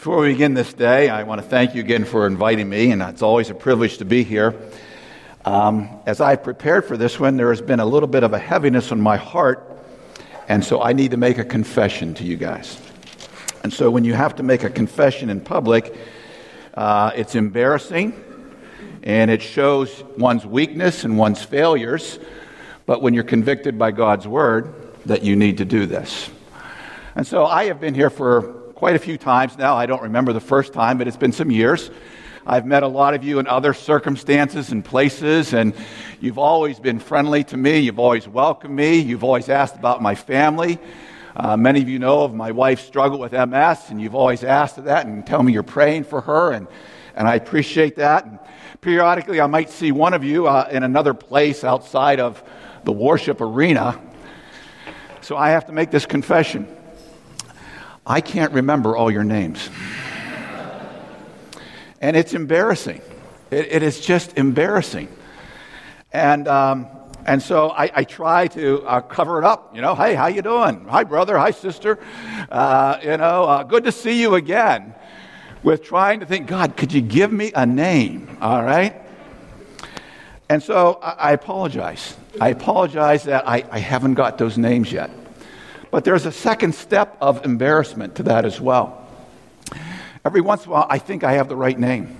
Before we begin this day, I want to thank you again for inviting me, and it's always a privilege to be here. Um, as I prepared for this one, there has been a little bit of a heaviness on my heart, and so I need to make a confession to you guys. And so when you have to make a confession in public, uh, it's embarrassing, and it shows one's weakness and one's failures. But when you're convicted by God's word, that you need to do this. And so I have been here for quite a few times now. I don't remember the first time, but it's been some years. I've met a lot of you in other circumstances and places, and you've always been friendly to me. You've always welcomed me. You've always asked about my family. Uh, many of you know of my wife's struggle with MS, and you've always asked that and tell me you're praying for her, and, and I appreciate that. And periodically, I might see one of you uh, in another place outside of the worship arena. So I have to make this confession. I can't remember all your names. and it's embarrassing. It, it is just embarrassing. And, um, and so I, I try to uh, cover it up. You know, hey, how you doing? Hi, brother. Hi, sister. Uh, you know, uh, good to see you again. With trying to think, God, could you give me a name? All right. And so I, I apologize. I apologize that I, I haven't got those names yet. But there's a second step of embarrassment to that as well. Every once in a while, I think I have the right name.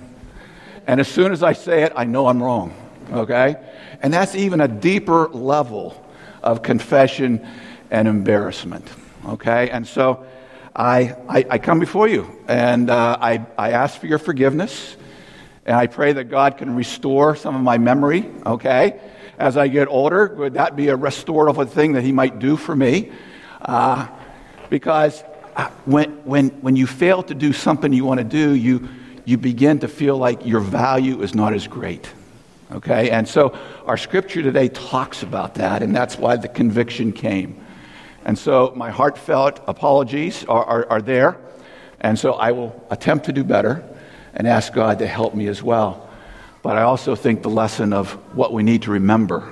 And as soon as I say it, I know I'm wrong. Okay? And that's even a deeper level of confession and embarrassment. Okay? And so I, I, I come before you and uh, I, I ask for your forgiveness. And I pray that God can restore some of my memory. Okay? As I get older, would that be a restorative thing that He might do for me? Uh, because uh, when, when, when you fail to do something you want to do, you, you begin to feel like your value is not as great. Okay? And so our scripture today talks about that, and that's why the conviction came. And so my heartfelt apologies are, are, are there. And so I will attempt to do better and ask God to help me as well. But I also think the lesson of what we need to remember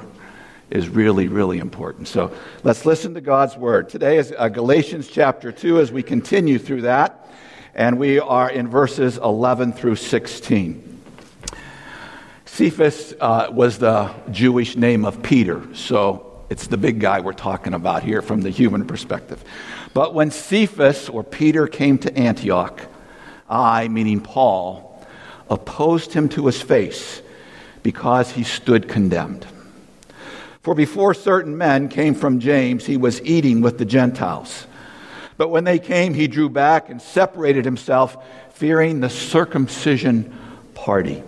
is really, really important. So let's listen to God's word. Today is uh, Galatians chapter 2 as we continue through that, and we are in verses 11 through 16. Cephas uh, was the Jewish name of Peter, so it's the big guy we're talking about here from the human perspective. But when Cephas or Peter came to Antioch, I, meaning Paul, opposed him to his face because he stood condemned. For before certain men came from James, he was eating with the Gentiles. But when they came, he drew back and separated himself, fearing the circumcision party.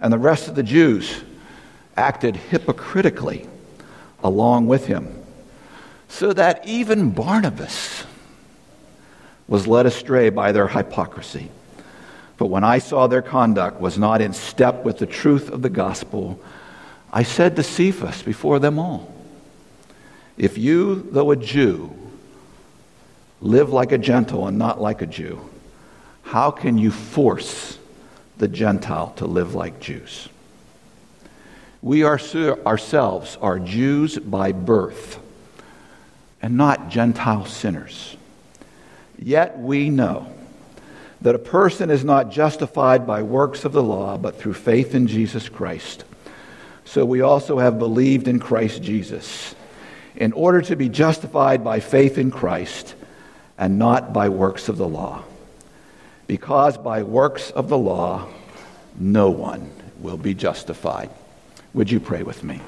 And the rest of the Jews acted hypocritically along with him, so that even Barnabas was led astray by their hypocrisy. But when I saw their conduct was not in step with the truth of the gospel, I said to Cephas before them all, If you, though a Jew, live like a Gentile and not like a Jew, how can you force the Gentile to live like Jews? We are, ourselves are Jews by birth and not Gentile sinners. Yet we know that a person is not justified by works of the law, but through faith in Jesus Christ. So we also have believed in Christ Jesus, in order to be justified by faith in Christ and not by works of the law. Because by works of the law, no one will be justified. Would you pray with me?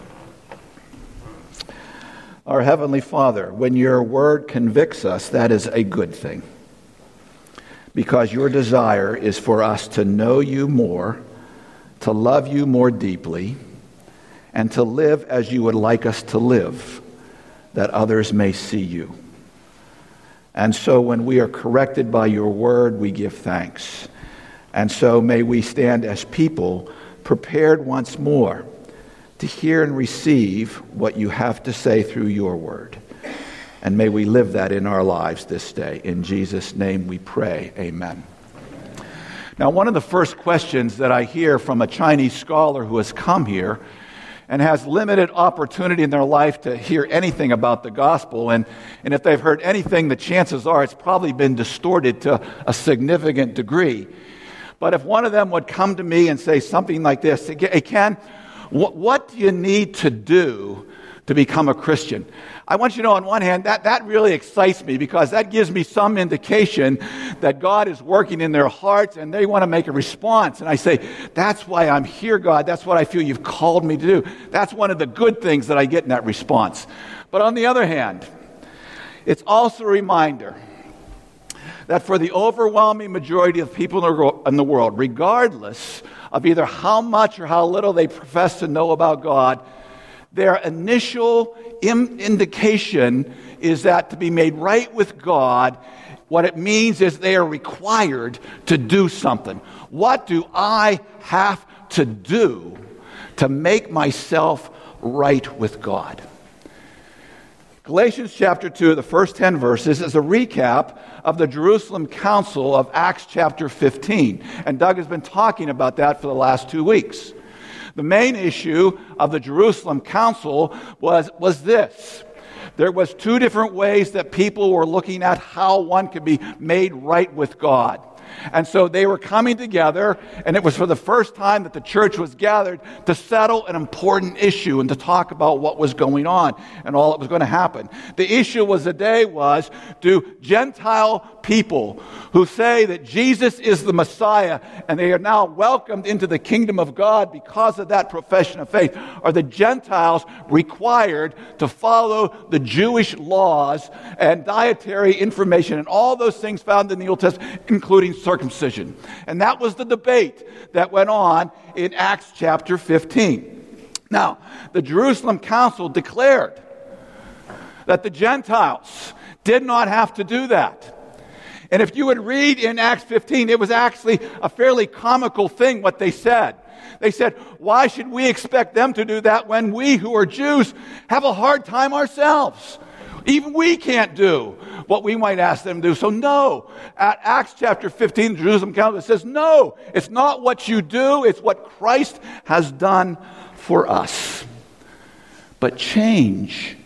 Our Heavenly Father, when your word convicts us, that is a good thing. Because your desire is for us to know you more, to love you more deeply, and to live as you would like us to live, that others may see you. And so when we are corrected by your word, we give thanks. And so may we stand as people prepared once more to hear and receive what you have to say through your word. And may we live that in our lives this day. In Jesus' name we pray. Amen. Now, one of the first questions that I hear from a Chinese scholar who has come here and has limited opportunity in their life to hear anything about the gospel. And, and if they've heard anything, the chances are it's probably been distorted to a significant degree. But if one of them would come to me and say something like this, hey, Ken, what, what do you need to do to become a Christian? I want you to know, on one hand, that, that really excites me because that gives me some indication that God is working in their hearts and they want to make a response. And I say, that's why I'm here, God. That's what I feel you've called me to do. That's one of the good things that I get in that response. But on the other hand, it's also a reminder that for the overwhelming majority of people in the world, regardless of either how much or how little they profess to know about God, their initial indication is that to be made right with God, what it means is they are required to do something. What do I have to do to make myself right with God? Galatians chapter 2, the first 10 verses, is a recap of the Jerusalem Council of Acts chapter 15. And Doug has been talking about that for the last two weeks. The main issue of the Jerusalem Council was, was this. There was two different ways that people were looking at how one could be made right with God. And so they were coming together, and it was for the first time that the church was gathered to settle an important issue and to talk about what was going on and all that was going to happen. The issue was the day was do Gentile people who say that Jesus is the Messiah and they are now welcomed into the kingdom of God because of that profession of faith, are the Gentiles required to follow the Jewish laws and dietary information and all those things found in the Old Testament, including circumcision. And that was the debate that went on in Acts chapter 15. Now, the Jerusalem Council declared that the Gentiles did not have to do that. And if you would read in Acts 15, it was actually a fairly comical thing what they said. They said, Why should we expect them to do that when we who are Jews have a hard time ourselves? Even we can't do what we might ask them to do. So, no. At Acts chapter 15, the Jerusalem Council says, no, it's not what you do, it's what Christ has done for us. But change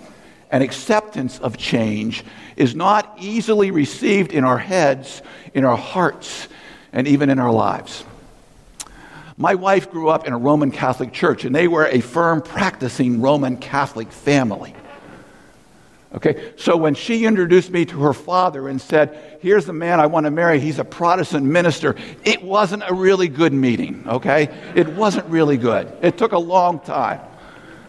and acceptance of change is not easily received in our heads, in our hearts, and even in our lives. My wife grew up in a Roman Catholic church, and they were a firm practicing Roman Catholic family. Okay, so when she introduced me to her father and said, Here's the man I want to marry, he's a Protestant minister, it wasn't a really good meeting, okay? It wasn't really good. It took a long time.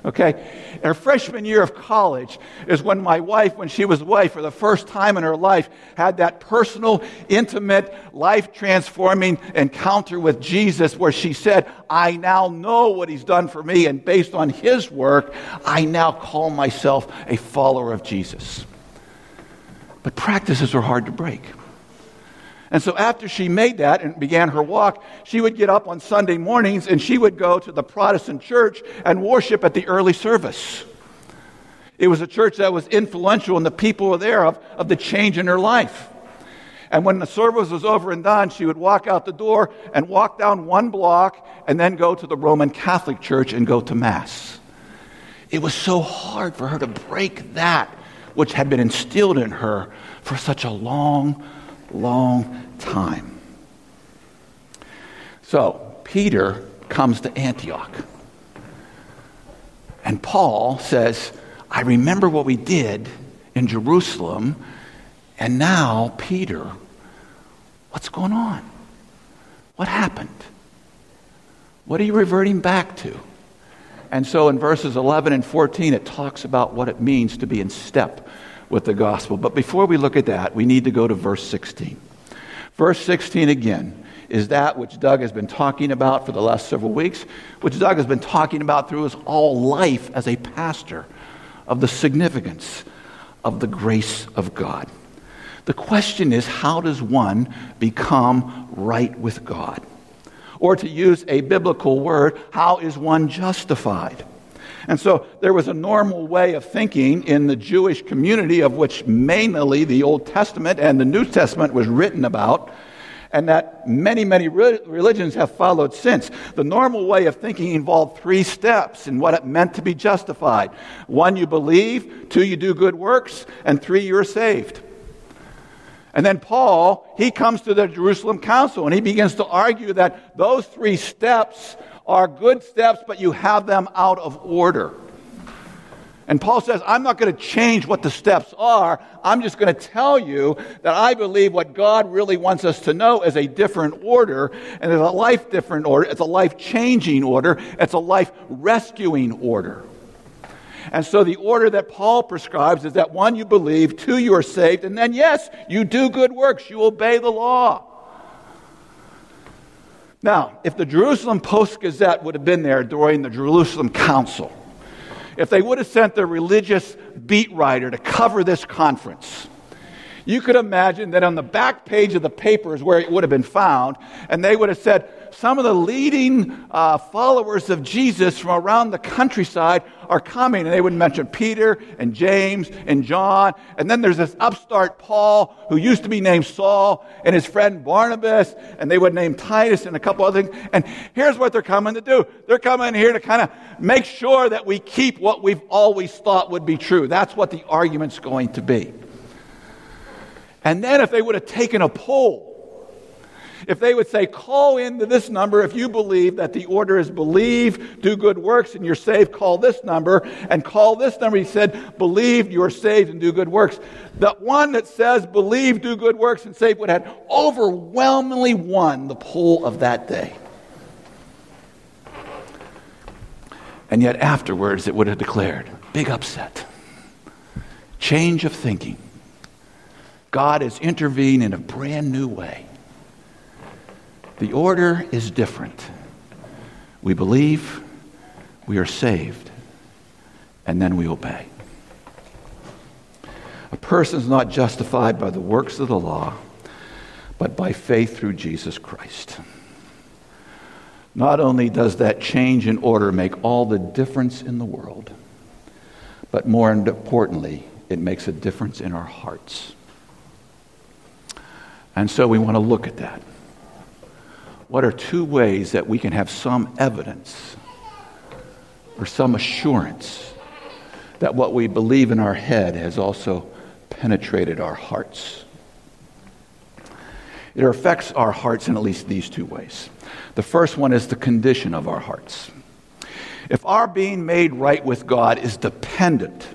Okay? Her freshman year of college is when my wife, when she was away for the first time in her life, had that personal, intimate, life transforming encounter with Jesus where she said, I now know what he's done for me, and based on his work, I now call myself a follower of Jesus. But practices are hard to break. And so after she made that and began her walk, she would get up on Sunday mornings and she would go to the Protestant church and worship at the early service. It was a church that was influential and the people there of, of the change in her life. And when the service was over and done, she would walk out the door and walk down one block and then go to the Roman Catholic Church and go to Mass. It was so hard for her to break that which had been instilled in her for such a long, long time. So, Peter comes to Antioch. And Paul says, I remember what we did in Jerusalem, and now, Peter, what's going on? What happened? What are you reverting back to? And so in verses 11 and 14, it talks about what it means to be in step with the gospel. But before we look at that, we need to go to verse 16. Verse 16 again is that which Doug has been talking about for the last several weeks, which Doug has been talking about through his all life as a pastor of the significance of the grace of God. The question is how does one become right with God? Or to use a biblical word, how is one justified? And so there was a normal way of thinking in the Jewish community, of which mainly the Old Testament and the New Testament was written about. and that many, many religions have followed since. The normal way of thinking involved three steps in what it meant to be justified. One, you believe, two, you do good works, and three, you're saved. And then Paul, he comes to the Jerusalem council and he begins to argue that those three steps are good steps, but you have them out of order. And Paul says, I'm not going to change what the steps are. I'm just going to tell you that I believe what God really wants us to know is a different order, and it's a life different order. It's a life changing order. It's a life rescuing order. And so the order that Paul prescribes is that one, you believe, two, you are saved, and then, yes, you do good works, you obey the law. Now, if the Jerusalem Post Gazette would have been there during the Jerusalem Council, if they would have sent their religious beat writer to cover this conference, you could imagine that on the back page of the paper is where it would have been found, and they would have said, Some of the leading uh, followers of Jesus from around the countryside are coming. And they would mention Peter and James and John. And then there's this upstart Paul, who used to be named Saul, and his friend Barnabas, and they would name Titus and a couple other things. And here's what they're coming to do they're coming here to kind of make sure that we keep what we've always thought would be true. That's what the argument's going to be. And then if they would have taken a poll, if they would say, call into this number if you believe that the order is believe, do good works, and you're saved, call this number, and call this number. He said, believe, you are saved, and do good works. The one that says believe, do good works, and save would have overwhelmingly won the poll of that day. And yet afterwards, it would have declared big upset, change of thinking. God has intervened in a brand new way. The order is different. We believe, we are saved, and then we obey. A person is not justified by the works of the law, but by faith through Jesus Christ. Not only does that change in order make all the difference in the world, but more importantly, it makes a difference in our hearts. And so we want to look at that. What are two ways that we can have some evidence or some assurance that what we believe in our head has also penetrated our hearts? It affects our hearts in at least these two ways. The first one is the condition of our hearts. If our being made right with God is dependent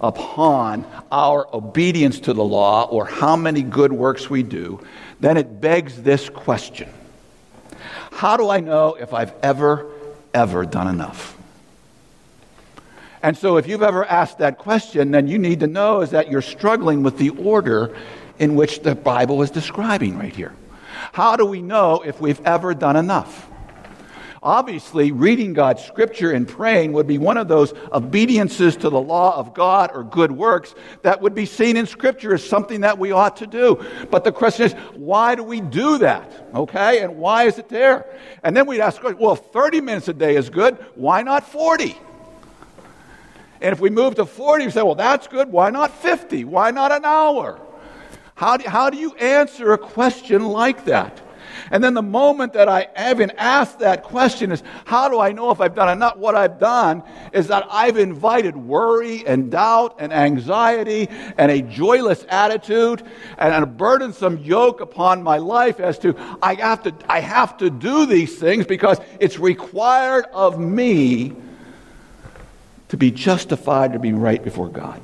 upon our obedience to the law or how many good works we do, then it begs this question How do I know if I've ever, ever done enough? And so, if you've ever asked that question, then you need to know is that you're struggling with the order in which the Bible is describing right here. How do we know if we've ever done enough? Obviously, reading God's scripture and praying would be one of those obediences to the law of God or good works that would be seen in scripture as something that we ought to do. But the question is, why do we do that? Okay? And why is it there? And then we'd ask, well, 30 minutes a day is good. Why not 40? And if we move to 40, we say, well, that's good. Why not 50? Why not an hour? How do, how do you answer a question like that? And then the moment that I even ask that question is, how do I know if I've done enough? What I've done is that I've invited worry and doubt and anxiety and a joyless attitude and a burdensome yoke upon my life as to I have to, I have to do these things because it's required of me to be justified, to be right before God.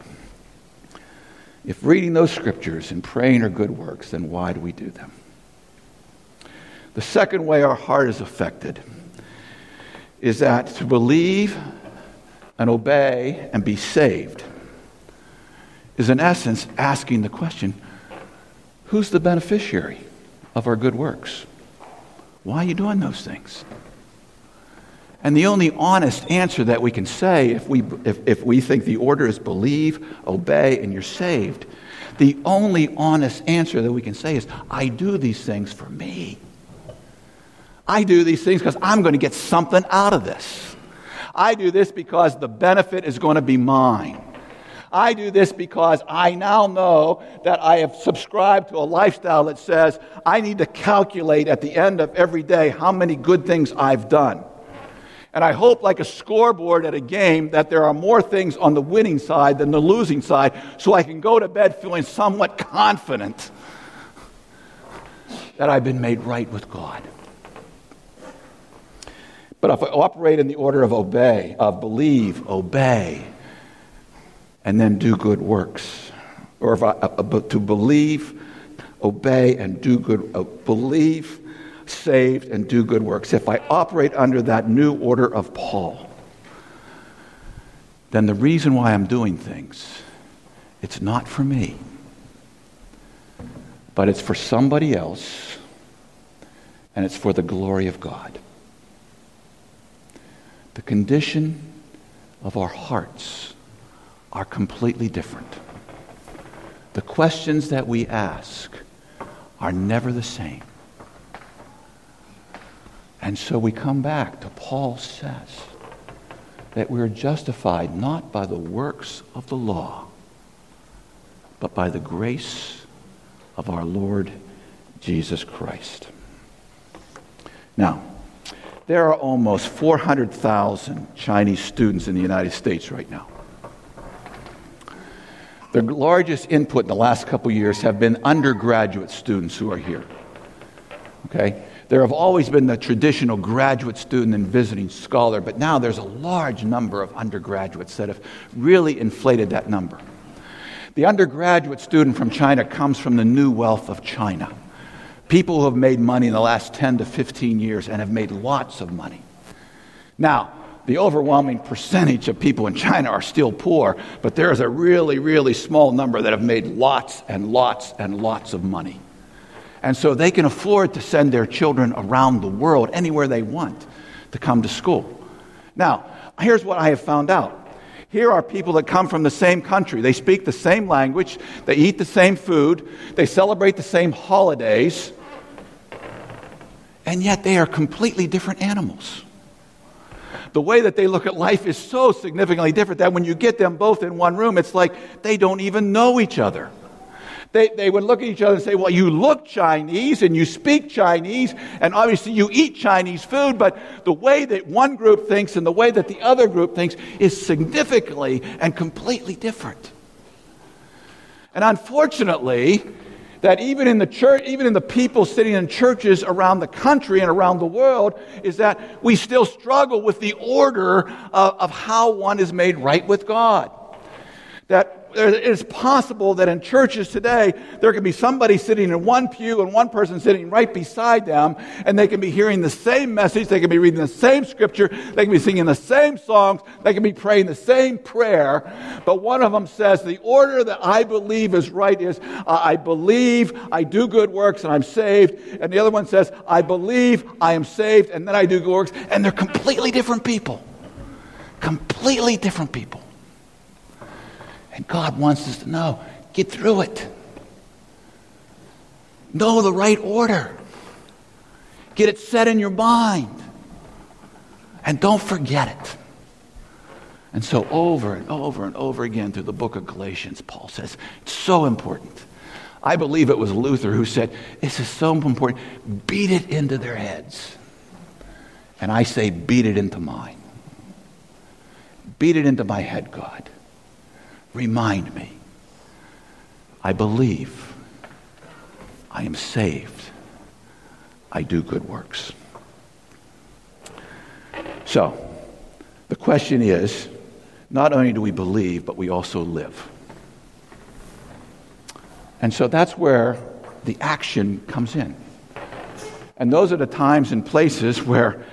If reading those scriptures and praying are good works, then why do we do them? The second way our heart is affected is that to believe and obey and be saved is, in essence, asking the question who's the beneficiary of our good works? Why are you doing those things? And the only honest answer that we can say if we, if, if we think the order is believe, obey, and you're saved, the only honest answer that we can say is, I do these things for me. I do these things because I'm going to get something out of this. I do this because the benefit is going to be mine. I do this because I now know that I have subscribed to a lifestyle that says I need to calculate at the end of every day how many good things I've done. And I hope, like a scoreboard at a game, that there are more things on the winning side than the losing side, so I can go to bed feeling somewhat confident that I've been made right with God. But if I operate in the order of obey, of believe, obey, and then do good works, or if I, uh, uh to believe, obey, and do good, uh, believe, saved, and do good works, if I operate under that new order of Paul, then the reason why I'm doing things, it's not for me, but it's for somebody else, and it's for the glory of God. The condition of our hearts are completely different. The questions that we ask are never the same. And so we come back to Paul says that we're justified not by the works of the law, but by the grace of our Lord Jesus Christ. Now, there are almost 400,000 Chinese students in the United States right now. The largest input in the last couple years have been undergraduate students who are here. Okay? There have always been the traditional graduate student and visiting scholar, but now there's a large number of undergraduates that have really inflated that number. The undergraduate student from China comes from the new wealth of China. People who have made money in the last 10 to 15 years and have made lots of money. Now, the overwhelming percentage of people in China are still poor, but there is a really, really small number that have made lots and lots and lots of money. And so they can afford to send their children around the world, anywhere they want, to come to school. Now, here's what I have found out. Here are people that come from the same country. They speak the same language. They eat the same food. They celebrate the same holidays and yet they are completely different animals. The way that they look at life is so significantly different that when you get them both in one room, it's like they don't even know each other. They, they would look at each other and say, Well, you look Chinese and you speak Chinese, and obviously you eat Chinese food, but the way that one group thinks and the way that the other group thinks is significantly and completely different. And unfortunately, that even in the church, even in the people sitting in churches around the country and around the world, is that we still struggle with the order of, of how one is made right with God. That it is possible that in churches today, there can be somebody sitting in one pew and one person sitting right beside them, and they can be hearing the same message, they can be reading the same scripture, they can be singing the same songs, they can be praying the same prayer, but one of them says, The order that I believe is right is uh, I believe, I do good works, and I'm saved. And the other one says, I believe, I am saved, and then I do good works. And they're completely different people. Completely different people. And God wants us to know get through it. Know the right order. Get it set in your mind. And don't forget it. And so, over and over and over again through the book of Galatians, Paul says, it's so important. I believe it was Luther who said, This is so important. Beat it into their heads. And I say, Beat it into mine. Beat it into my head, God. Remind me. I believe. I am saved. I do good works. So, the question is not only do we believe, but we also live. And so that's where the action comes in. And those are the times and places where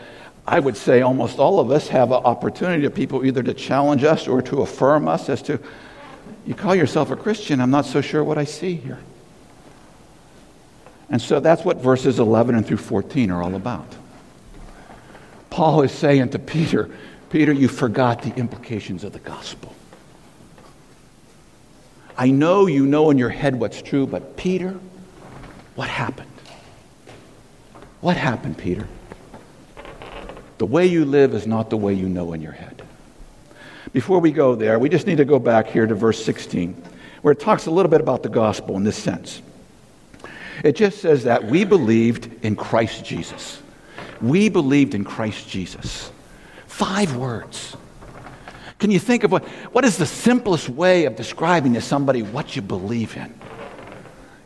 I would say almost all of us have an opportunity to people either to challenge us or to affirm us as to you call yourself a Christian, I'm not so sure what I see here. And so that's what verses 11 and through 14 are all about. Paul is saying to Peter, Peter, you forgot the implications of the gospel. I know you know in your head what's true, but Peter, what happened? What happened, Peter? The way you live is not the way you know in your head. Before we go there, we just need to go back here to verse 16, where it talks a little bit about the gospel in this sense. It just says that we believed in Christ Jesus. We believed in Christ Jesus. Five words. Can you think of what, what is the simplest way of describing to somebody what you believe in?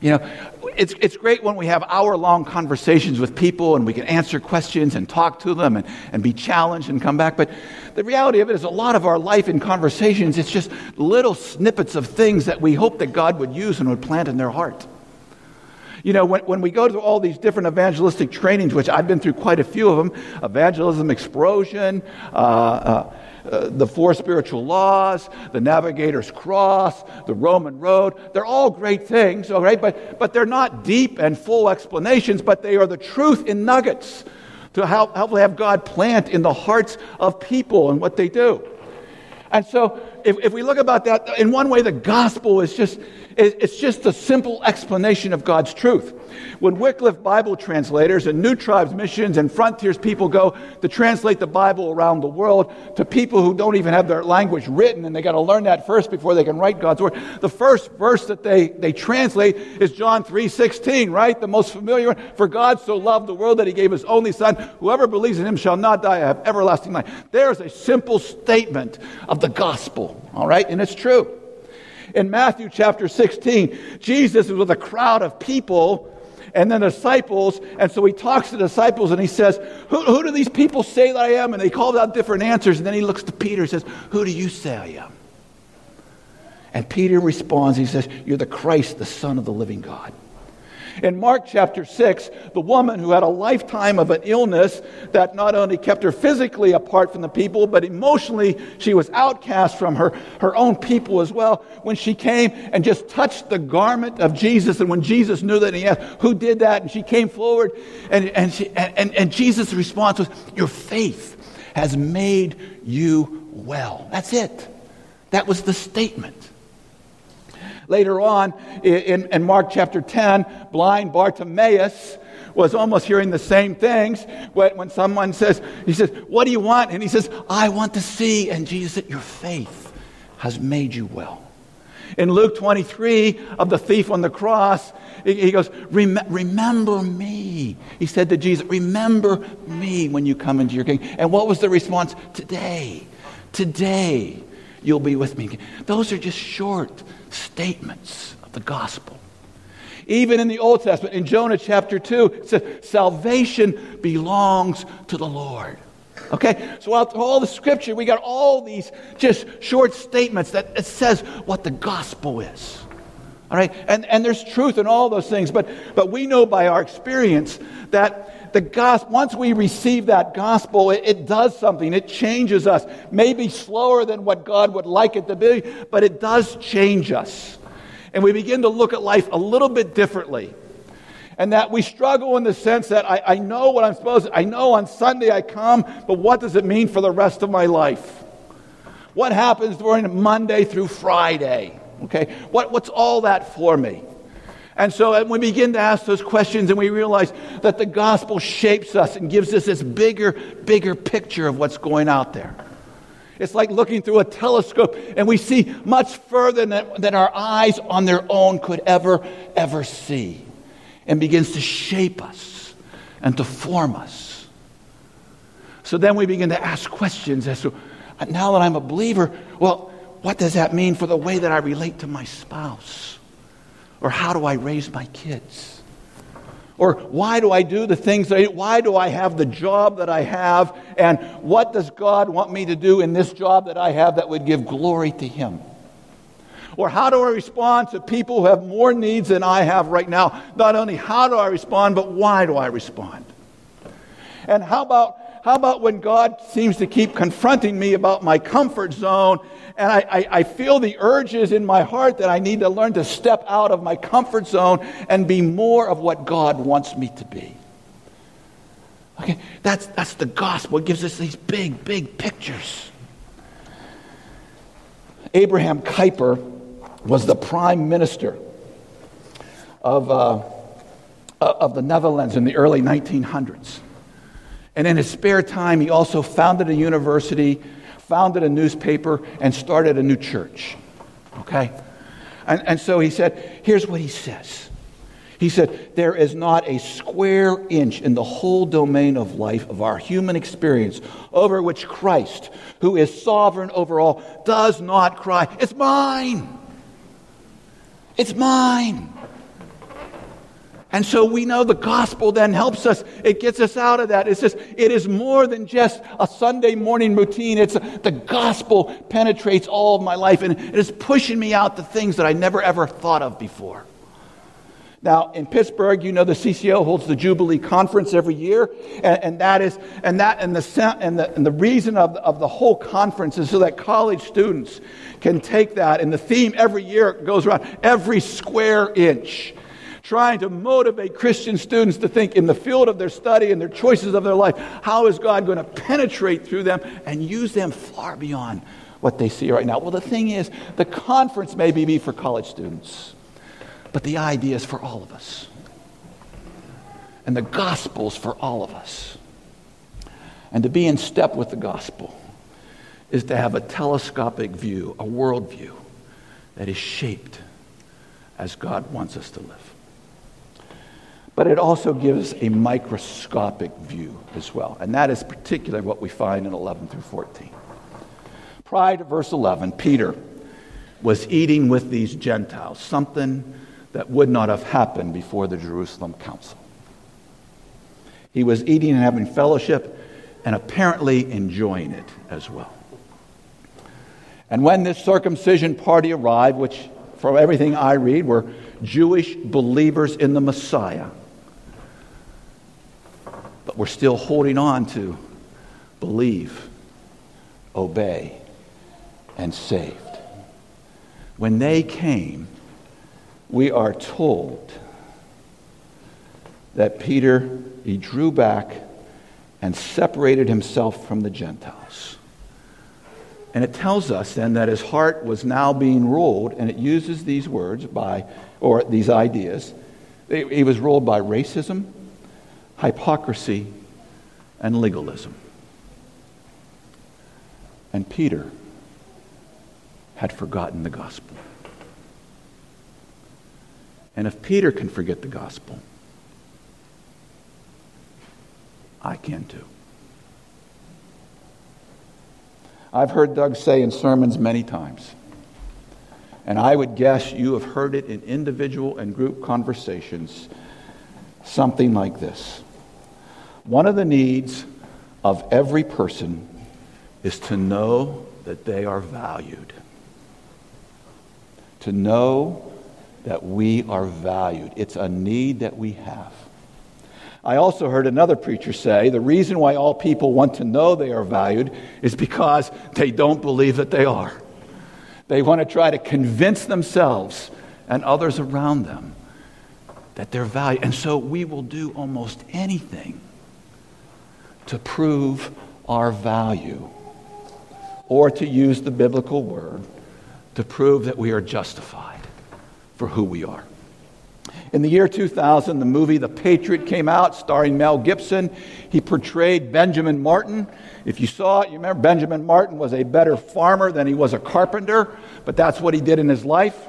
You know, it's, it's great when we have hour long conversations with people and we can answer questions and talk to them and, and be challenged and come back. But the reality of it is, a lot of our life in conversations, it's just little snippets of things that we hope that God would use and would plant in their heart. You know, when, when we go to all these different evangelistic trainings, which I've been through quite a few of them evangelism explosion, uh, uh, uh, the four spiritual laws, the navigator's cross, the Roman road. They're all great things, all right? But, but they're not deep and full explanations, but they are the truth in nuggets to help, help have God plant in the hearts of people and what they do. And so, if, if we look about that, in one way, the gospel is just it's just a simple explanation of God's truth. When Wycliffe Bible translators and New Tribes missions and frontiers people go to translate the Bible around the world to people who don't even have their language written and they got to learn that first before they can write God's word, the first verse that they, they translate is John 3.16, right? The most familiar one. For God so loved the world that he gave his only son. Whoever believes in him shall not die, have everlasting life. There's a simple statement of the gospel, all right? And it's true. In Matthew chapter 16, Jesus is with a crowd of people and then disciples. And so he talks to the disciples and he says, who, who do these people say that I am? And they called out different answers. And then he looks to Peter and says, Who do you say I am? And Peter responds, He says, You're the Christ, the Son of the living God. In Mark chapter 6, the woman who had a lifetime of an illness that not only kept her physically apart from the people, but emotionally she was outcast from her, her own people as well, when she came and just touched the garment of Jesus, and when Jesus knew that, he asked, Who did that? And she came forward, and, and, she, and, and Jesus' response was, Your faith has made you well. That's it. That was the statement. Later on in, in Mark chapter 10, blind Bartimaeus was almost hearing the same things when, someone says, he says, what do you want? And he says, I want to see. And Jesus said, your faith has made you well. In Luke 23 of the thief on the cross, he goes, Remember me. He said to Jesus, Remember me when you come into your kingdom. And what was the response? Today, today, you'll be with me. Those are just short, statements of the gospel. Even in the Old Testament, in Jonah chapter 2, it says, Salvation belongs to the Lord. Okay, so out all the scripture, we got all these just short statements that it says what the gospel is. All right, and, and there's truth in all those things, but, but we know by our experience that the gospel, once we receive that gospel, it, it does something. It changes us. Maybe slower than what God would like it to be, but it does change us. And we begin to look at life a little bit differently. And that we struggle in the sense that I, I know what I'm supposed to, I know on Sunday I come, but what does it mean for the rest of my life? What happens during Monday through Friday? Okay, what, what's all that for me? And so we begin to ask those questions and we realize that the gospel shapes us and gives us this bigger, bigger picture of what's going out there. It's like looking through a telescope and we see much further than, than our eyes on their own could ever, ever see and begins to shape us and to form us. So then we begin to ask questions as to now that I'm a believer, well, what does that mean for the way that I relate to my spouse? Or how do I raise my kids? Or why do I do the things I, why do I have the job that I have? And what does God want me to do in this job that I have that would give glory to Him? Or how do I respond to people who have more needs than I have right now? Not only how do I respond, but why do I respond? And how about how about when God seems to keep confronting me about my comfort zone and I, I, I, feel the urges in my heart that I need to learn to step out of my comfort zone and be more of what God wants me to be? Okay, that's, that's the gospel. It gives us these big, big pictures. Abraham Kuyper was the prime minister of, uh, of the Netherlands in the early 1900s. And in his spare time, he also founded a university, founded a newspaper, and started a new church. Okay? And, and so he said, here's what he says. He said, There is not a square inch in the whole domain of life, of our human experience, over which Christ, who is sovereign over all, does not cry, It's mine! It's mine! And so we know the gospel then helps us. It gets us out of that. It's just, it is more than just a Sunday morning routine. It's the gospel penetrates all of my life and it is pushing me out to things that I never ever thought of before. Now, in Pittsburgh, you know the CCO holds the Jubilee Conference every year, and, and that is, and that, and the, and the, and the reason of, of the whole conference is so that college students can take that, and the theme every year goes around every square inch trying to motivate Christian students to think in the field of their study and their choices of their life, how is God going to penetrate through them and use them far beyond what they see right now? Well, the thing is, the conference may be for college students, but the idea is for all of us. And the gospel's for all of us. And to be in step with the gospel is to have a telescopic view, a worldview that is shaped as God wants us to live. But it also gives a microscopic view as well. And that is particularly what we find in 11 through 14. Prior to verse 11, Peter was eating with these Gentiles, something that would not have happened before the Jerusalem Council. He was eating and having fellowship and apparently enjoying it as well. And when this circumcision party arrived, which from everything I read were Jewish believers in the Messiah, but we're still holding on to believe, obey, and saved. When they came, we are told that Peter, he drew back and separated himself from the Gentiles. And it tells us then that his heart was now being ruled, and it uses these words by, or these ideas. He was ruled by racism, hypocrisy, and legalism. And Peter had forgotten the gospel. And if Peter can forget the gospel, I can too. I've heard Doug say in sermons many times, and I would guess you have heard it in individual and group conversations, something like this one of the needs of every person is to know that they are valued. To know that we are valued. It's a need that we have. I also heard another preacher say the reason why all people want to know they are valued is because they don't believe that they are. They want to try to convince themselves and others around them that they're valued. And so we will do almost anything to prove our value, or to use the biblical word, to prove that we are justified for who we are. In the year 2000, the movie The Patriot came out, starring Mel Gibson. He portrayed Benjamin Martin. If you saw it, you remember Benjamin Martin was a better farmer than he was a carpenter, but that's what he did in his life.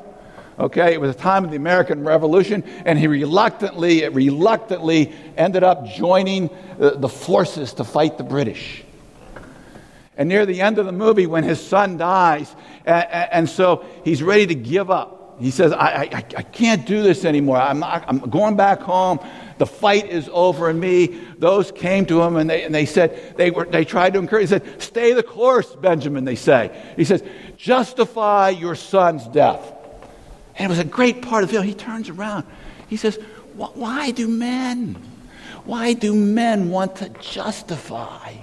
Okay, it was a time of the American Revolution, and he reluctantly, reluctantly ended up joining uh, the forces to fight the British. And near the end of the movie, when his son dies, and, and so he's ready to give up. He says, I, I, I can't do this anymore. I'm, not, I'm going back home. The fight is over in me. Those came to him and they, and they said, they, were, they tried to encourage, he said, Stay the course, Benjamin, they say. He says, Justify your son's death. And it was a great part of the film. He turns around. He says, Why do men, why do men want to justify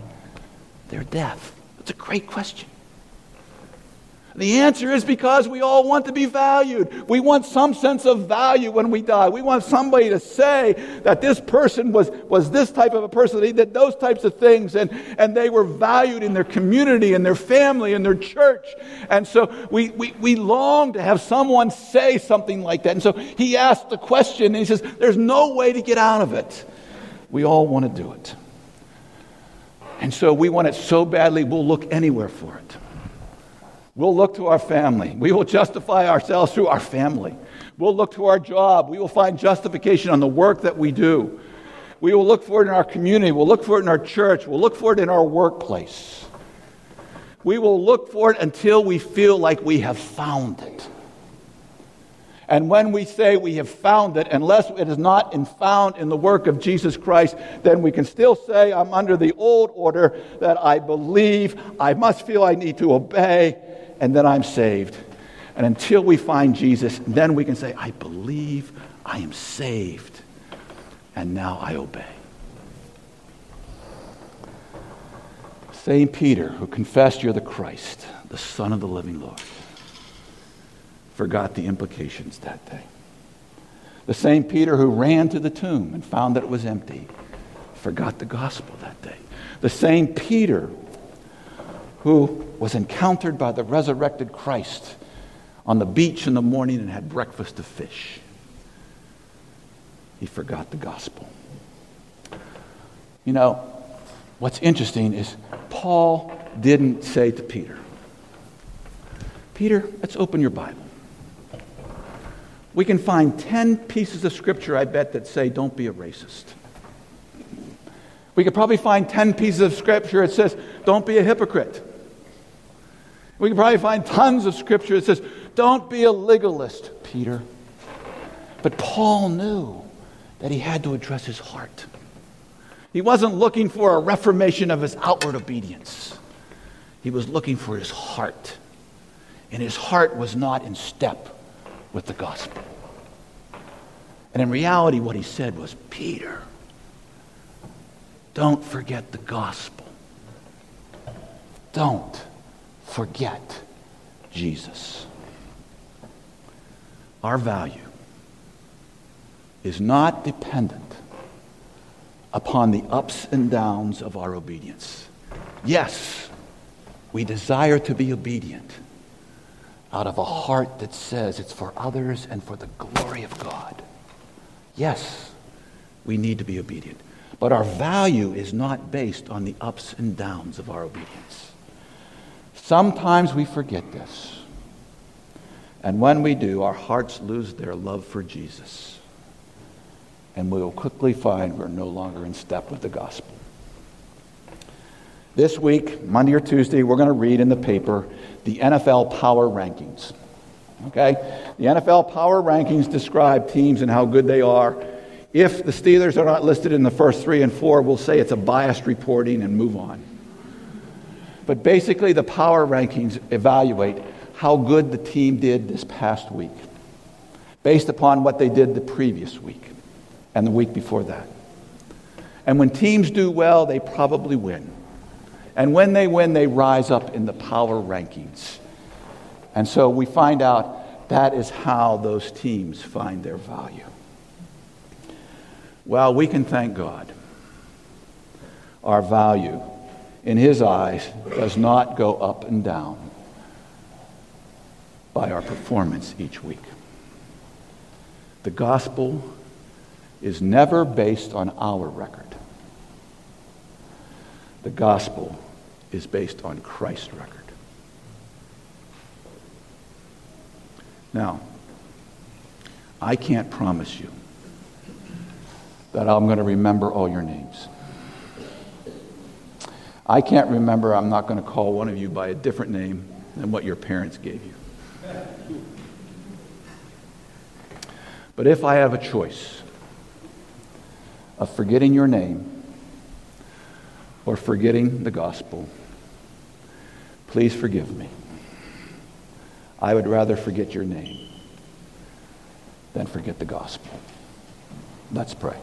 their death? It's a great question. The answer is because we all want to be valued. We want some sense of value when we die. We want somebody to say that this person was, was this type of a person, they did those types of things, and, and they were valued in their community, in their family, in their church. And so we, we, we long to have someone say something like that. And so he asked the question, and he says, There's no way to get out of it. We all want to do it. And so we want it so badly, we'll look anywhere for it. We'll look to our family. We will justify ourselves through our family. We'll look to our job. We will find justification on the work that we do. We will look for it in our community. We'll look for it in our church. We'll look for it in our workplace. We will look for it until we feel like we have found it. And when we say we have found it, unless it is not in found in the work of Jesus Christ, then we can still say, I'm under the old order that I believe, I must feel I need to obey, and then I'm saved. And until we find Jesus, then we can say, I believe I am saved, and now I obey. St. Peter, who confessed you're the Christ, the Son of the living Lord forgot the implications that day. The same Peter who ran to the tomb and found that it was empty forgot the gospel that day. The same Peter who was encountered by the resurrected Christ on the beach in the morning and had breakfast of fish. He forgot the gospel. You know, what's interesting is Paul didn't say to Peter, Peter, let's open your Bible. We can find 10 pieces of scripture, I bet, that say, don't be a racist. We could probably find 10 pieces of scripture that says, don't be a hypocrite. We can probably find tons of scripture that says, don't be a legalist, Peter. But Paul knew that he had to address his heart. He wasn't looking for a reformation of his outward obedience, he was looking for his heart. And his heart was not in step with the gospel. And in reality, what he said was, Peter, don't forget the gospel. Don't forget Jesus. Our value is not dependent upon the ups and downs of our obedience. Yes, we desire to be obedient out of a heart that says it's for others and for the glory of God. Yes, we need to be obedient. But our value is not based on the ups and downs of our obedience. Sometimes we forget this. And when we do, our hearts lose their love for Jesus. And we will quickly find we're no longer in step with the gospel. This week, Monday or Tuesday, we're going to read in the paper the NFL power rankings. Okay? The NFL power rankings describe teams and how good they are. If the Steelers are not listed in the first three and four, we'll say it's a biased reporting and move on. But basically, the power rankings evaluate how good the team did this past week based upon what they did the previous week and the week before that. And when teams do well, they probably win. And when they win, they rise up in the power rankings. And so we find out that is how those teams find their value. Well, we can thank God. Our value in His eyes does not go up and down by our performance each week. The gospel is never based on our record. The gospel is based on Christ's record. Now, I can't promise you that I'm going to remember all your names. I can't remember, I'm not going to call one of you by a different name than what your parents gave you. But if I have a choice of forgetting your name or forgetting the gospel, please forgive me. I would rather forget your name than forget the gospel. Let's pray.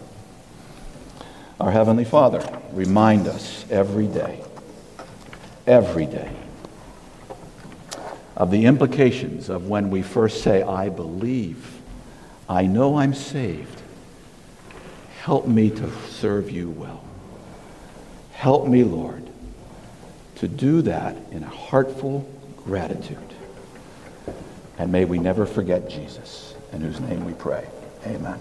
Our Heavenly Father, remind us every day, every day, of the implications of when we first say, I believe, I know I'm saved. Help me to serve you well. Help me, Lord, to do that in a heartful gratitude. And may we never forget Jesus, in whose name we pray. Amen.